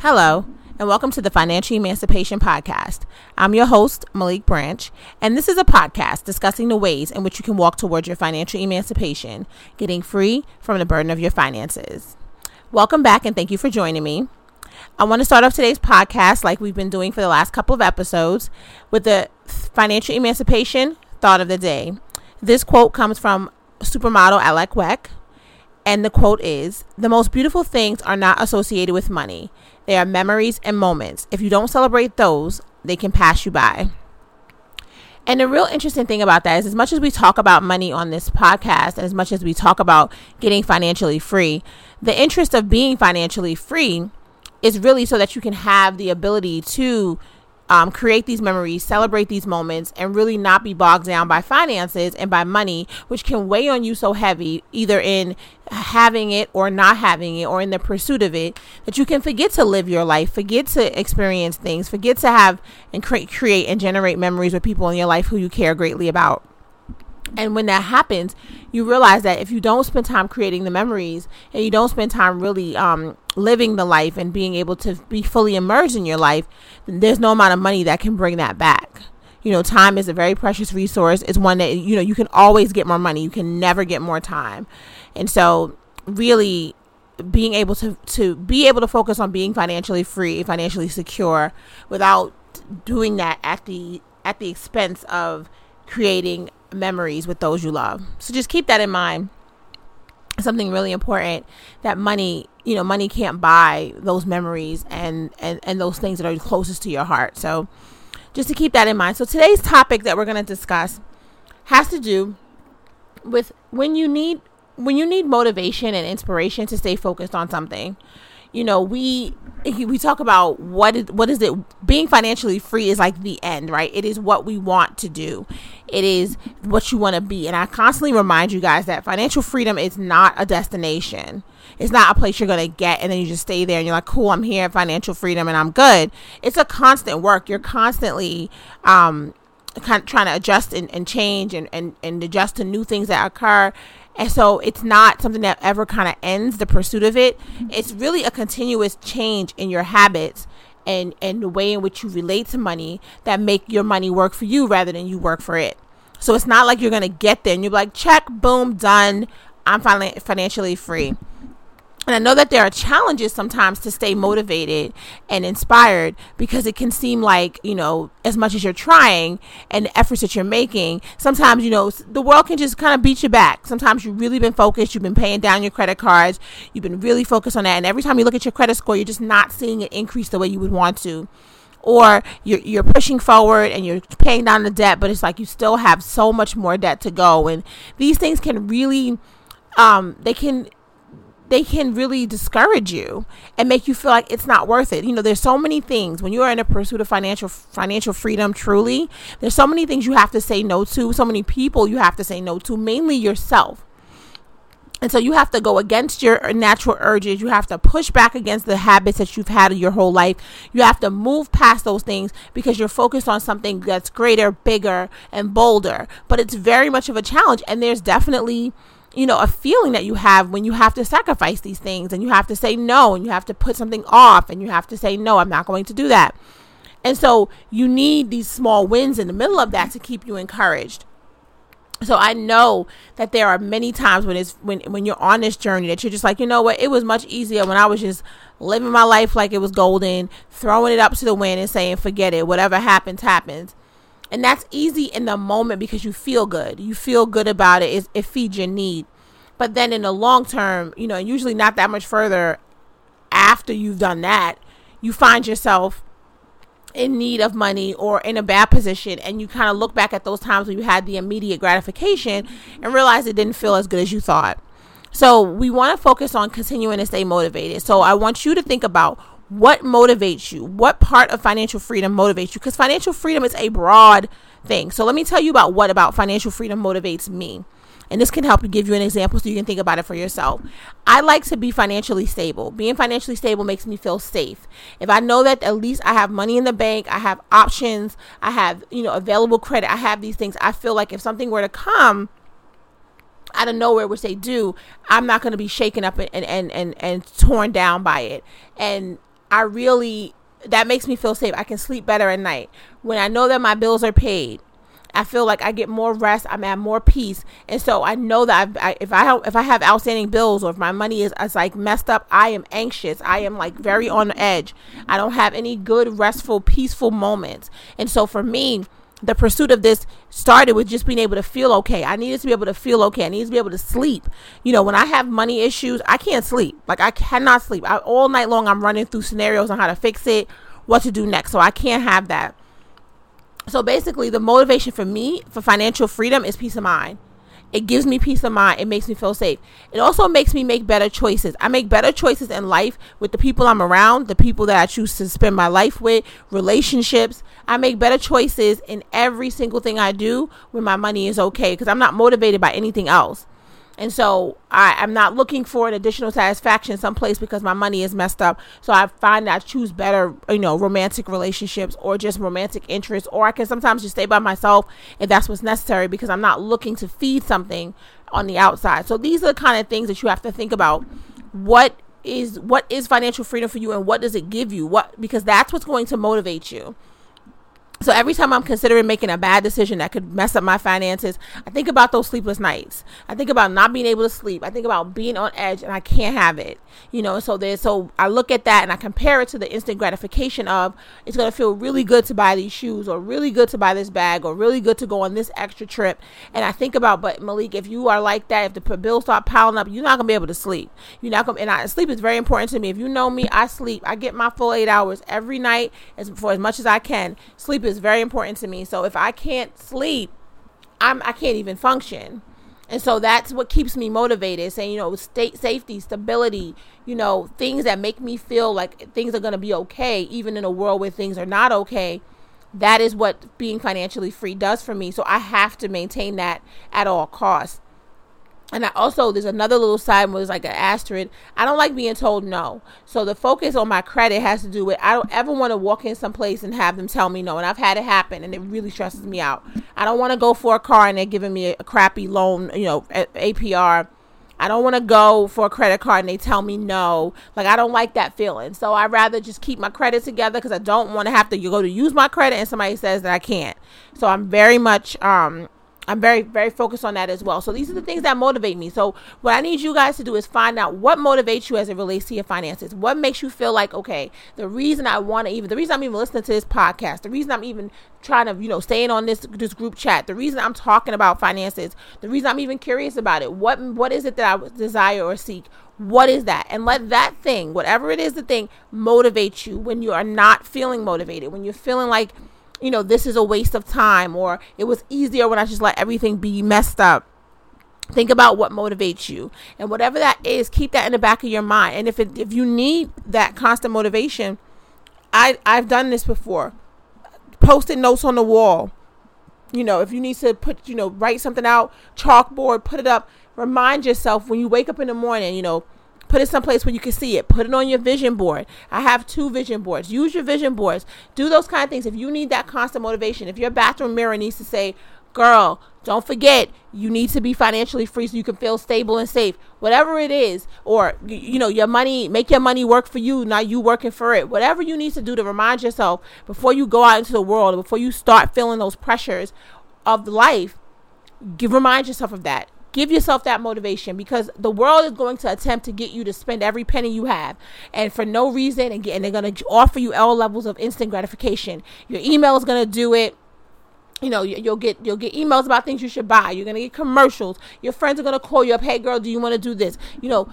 Hello, and welcome to the Financial Emancipation Podcast. I'm your host, Malik Branch, and this is a podcast discussing the ways in which you can walk towards your financial emancipation, getting free from the burden of your finances. Welcome back, and thank you for joining me. I want to start off today's podcast, like we've been doing for the last couple of episodes, with the financial emancipation thought of the day. This quote comes from supermodel Alek Wek, and the quote is The most beautiful things are not associated with money. They are memories and moments. If you don't celebrate those, they can pass you by. And the real interesting thing about that is, as much as we talk about money on this podcast, and as much as we talk about getting financially free, the interest of being financially free is really so that you can have the ability to um, create these memories, celebrate these moments, and really not be bogged down by finances and by money, which can weigh on you so heavy, either in having it or not having it, or in the pursuit of it, that you can forget to live your life, forget to experience things, forget to have and create, create and generate memories with people in your life who you care greatly about. And when that happens, you realize that if you don't spend time creating the memories and you don't spend time really um, living the life and being able to be fully immersed in your life, there's no amount of money that can bring that back. You know, time is a very precious resource. It's one that, you know, you can always get more money. You can never get more time. And so, really, being able to, to be able to focus on being financially free, financially secure without doing that at the at the expense of creating memories with those you love. So just keep that in mind. Something really important that money, you know, money can't buy those memories and, and, and those things that are closest to your heart. So just to keep that in mind. So today's topic that we're going to discuss has to do with when you need when you need motivation and inspiration to stay focused on something you know we we talk about what is what is it being financially free is like the end right? It is what we want to do. It is what you want to be. And i constantly remind you guys that financial freedom is not a destination. It's not a place you're going to get and then you just stay there and you're like cool i'm here financial freedom and i'm good. It's a constant work. You're constantly um kind of trying to adjust and, and change and, and, and adjust to new things that occur and so it's not something that ever kind of ends the pursuit of it. Mm-hmm. It's really a continuous change in your habits and, and the way in which you relate to money that make your money work for you rather than you work for it. So it's not like you're going to get there and you're like, check, boom, done. I'm finally financially free. And I know that there are challenges sometimes to stay motivated and inspired because it can seem like, you know, as much as you're trying and the efforts that you're making, sometimes, you know, the world can just kind of beat you back. Sometimes you've really been focused, you've been paying down your credit cards, you've been really focused on that. And every time you look at your credit score, you're just not seeing it increase the way you would want to or you're, you're pushing forward and you're paying down the debt but it's like you still have so much more debt to go and these things can really um, they can they can really discourage you and make you feel like it's not worth it. You know, there's so many things when you are in a pursuit of financial financial freedom truly, there's so many things you have to say no to, so many people you have to say no to, mainly yourself. And so you have to go against your natural urges. You have to push back against the habits that you've had your whole life. You have to move past those things because you're focused on something that's greater, bigger, and bolder. But it's very much of a challenge. And there's definitely you know, a feeling that you have when you have to sacrifice these things and you have to say no and you have to put something off and you have to say, no, I'm not going to do that. And so you need these small wins in the middle of that to keep you encouraged. So I know that there are many times when it's when when you're on this journey that you're just like, you know what, it was much easier when I was just living my life like it was golden, throwing it up to the wind and saying, forget it, whatever happens, happens. And that's easy in the moment because you feel good. You feel good about it. It, it feeds your need. But then in the long term, you know, usually not that much further after you've done that, you find yourself in need of money or in a bad position and you kind of look back at those times when you had the immediate gratification and realize it didn't feel as good as you thought. So we want to focus on continuing to stay motivated. So I want you to think about what motivates you? What part of financial freedom motivates you? Because financial freedom is a broad thing. So let me tell you about what about financial freedom motivates me. And this can help give you an example so you can think about it for yourself. I like to be financially stable. Being financially stable makes me feel safe. If I know that at least I have money in the bank, I have options, I have, you know, available credit, I have these things, I feel like if something were to come, out of nowhere, which they do, I'm not going to be shaken up and, and, and, and torn down by it. And I really that makes me feel safe. I can sleep better at night. When I know that my bills are paid, I feel like I get more rest. I'm at more peace, and so I know that I, if I have, if I have outstanding bills or if my money is, is like messed up, I am anxious. I am like very on edge. I don't have any good, restful, peaceful moments, and so for me, the pursuit of this started with just being able to feel okay. I needed to be able to feel okay. I needed to be able to sleep. You know, when I have money issues, I can't sleep. Like I cannot sleep. I, all night long, I'm running through scenarios on how to fix it, what to do next. So I can't have that. So basically, the motivation for me for financial freedom is peace of mind. It gives me peace of mind. It makes me feel safe. It also makes me make better choices. I make better choices in life with the people I'm around, the people that I choose to spend my life with, relationships. I make better choices in every single thing I do when my money is okay because I'm not motivated by anything else. And so I, am not looking for an additional satisfaction someplace because my money is messed up. So I find that I choose better, you know, romantic relationships or just romantic interests, or I can sometimes just stay by myself if that's what's necessary because I'm not looking to feed something on the outside. So these are the kind of things that you have to think about. What is what is financial freedom for you and what does it give you? What because that's what's going to motivate you. So every time I'm considering making a bad decision that could mess up my finances, I think about those sleepless nights. I think about not being able to sleep. I think about being on edge and I can't have it. You know, so there's so I look at that and I compare it to the instant gratification of it's gonna feel really good to buy these shoes or really good to buy this bag or really good to go on this extra trip. And I think about, but Malik, if you are like that, if the bills start piling up, you're not gonna be able to sleep. You're not gonna and I, sleep is very important to me. If you know me, I sleep. I get my full eight hours every night as for as much as I can. Sleep is very important to me. So if I can't sleep, I'm I can't even function. And so that's what keeps me motivated, saying, you know, state safety, stability, you know, things that make me feel like things are going to be okay, even in a world where things are not okay. That is what being financially free does for me. So I have to maintain that at all costs and I also there's another little side where it's like an asterisk. I don't like being told no. So the focus on my credit has to do with I don't ever want to walk in some place and have them tell me no. And I've had it happen and it really stresses me out. I don't want to go for a car and they're giving me a, a crappy loan, you know, APR. I don't want to go for a credit card and they tell me no. Like I don't like that feeling. So I rather just keep my credit together because I don't want to have to go to use my credit and somebody says that I can't. So I'm very much um I'm very, very focused on that as well. So these are the things that motivate me. So what I need you guys to do is find out what motivates you as it relates to your finances. What makes you feel like, okay, the reason I want to even, the reason I'm even listening to this podcast, the reason I'm even trying to, you know, staying on this this group chat, the reason I'm talking about finances, the reason I'm even curious about it. What what is it that I desire or seek? What is that? And let that thing, whatever it is, the thing, motivate you when you are not feeling motivated, when you're feeling like you know, this is a waste of time or it was easier when I just let everything be messed up. Think about what motivates you. And whatever that is, keep that in the back of your mind. And if it, if you need that constant motivation, I I've done this before. Post-it notes on the wall. You know, if you need to put, you know, write something out, chalkboard, put it up. Remind yourself when you wake up in the morning, you know, Put it someplace where you can see it. Put it on your vision board. I have two vision boards. Use your vision boards. Do those kind of things. If you need that constant motivation, if your bathroom mirror needs to say, girl, don't forget you need to be financially free so you can feel stable and safe. Whatever it is, or you know, your money, make your money work for you, not you working for it. Whatever you need to do to remind yourself before you go out into the world, before you start feeling those pressures of life, give remind yourself of that give yourself that motivation because the world is going to attempt to get you to spend every penny you have. And for no reason and, get, and they're going to offer you all levels of instant gratification. Your email is going to do it. You know you'll get you'll get emails about things you should buy. You're going to get commercials. Your friends are going to call you up hey girl do you want to do this? You know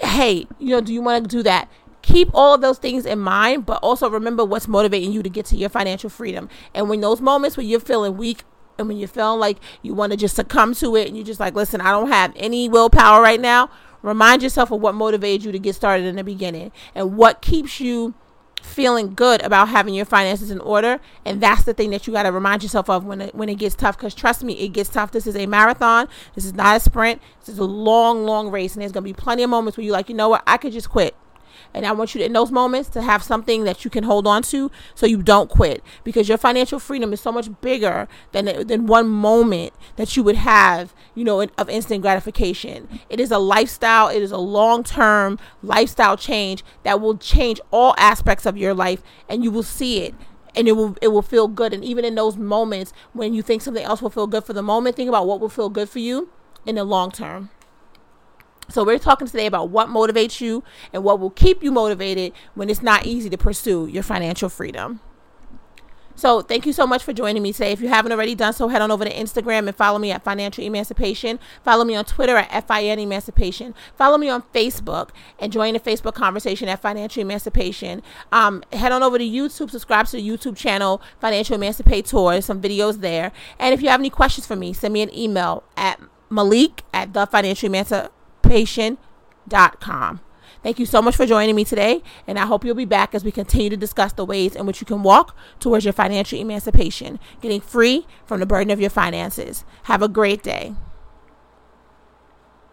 hey you know do you want to do that? Keep all of those things in mind but also remember what's motivating you to get to your financial freedom. And when those moments where you're feeling weak and when you're feeling like you want to just succumb to it and you're just like, listen, I don't have any willpower right now, remind yourself of what motivated you to get started in the beginning and what keeps you feeling good about having your finances in order. And that's the thing that you got to remind yourself of when it, when it gets tough because trust me it gets tough. This is a marathon. This is not a sprint. This is a long long race. And there's going to be plenty of moments where you're like you know what? I could just quit And I want you to, in those moments to have something that you can hold on to so you don't quit. Because your financial freedom is so much bigger than, than one moment that you would have, you know, of instant gratification. It is a lifestyle, it is a long term lifestyle change that will change all aspects of your life and you will see it and it will it will feel good. And even in those moments when you think something else will feel good for the moment think about what will feel good for you in the long term so we're talking today about what motivates you and what will keep you motivated when it's not easy to pursue your financial freedom so thank you so much for joining me today. If you haven't already done so, head on over to Instagram and follow me at Financial Emancipation. Follow me on Twitter at FIN Emancipation. Follow me on Facebook and join the Facebook conversation at Financial Emancipation. Um, head on over to YouTube, subscribe to the YouTube channel Financial Emancipator. Some videos there. And if you have any questions for me, send me an email at Malik at thefinancialemancipation.com. Thank you so much for joining me today, and I hope you'll be back as we continue to discuss the ways in which you can walk towards your financial emancipation, getting free from the burden of your finances. Have a great day.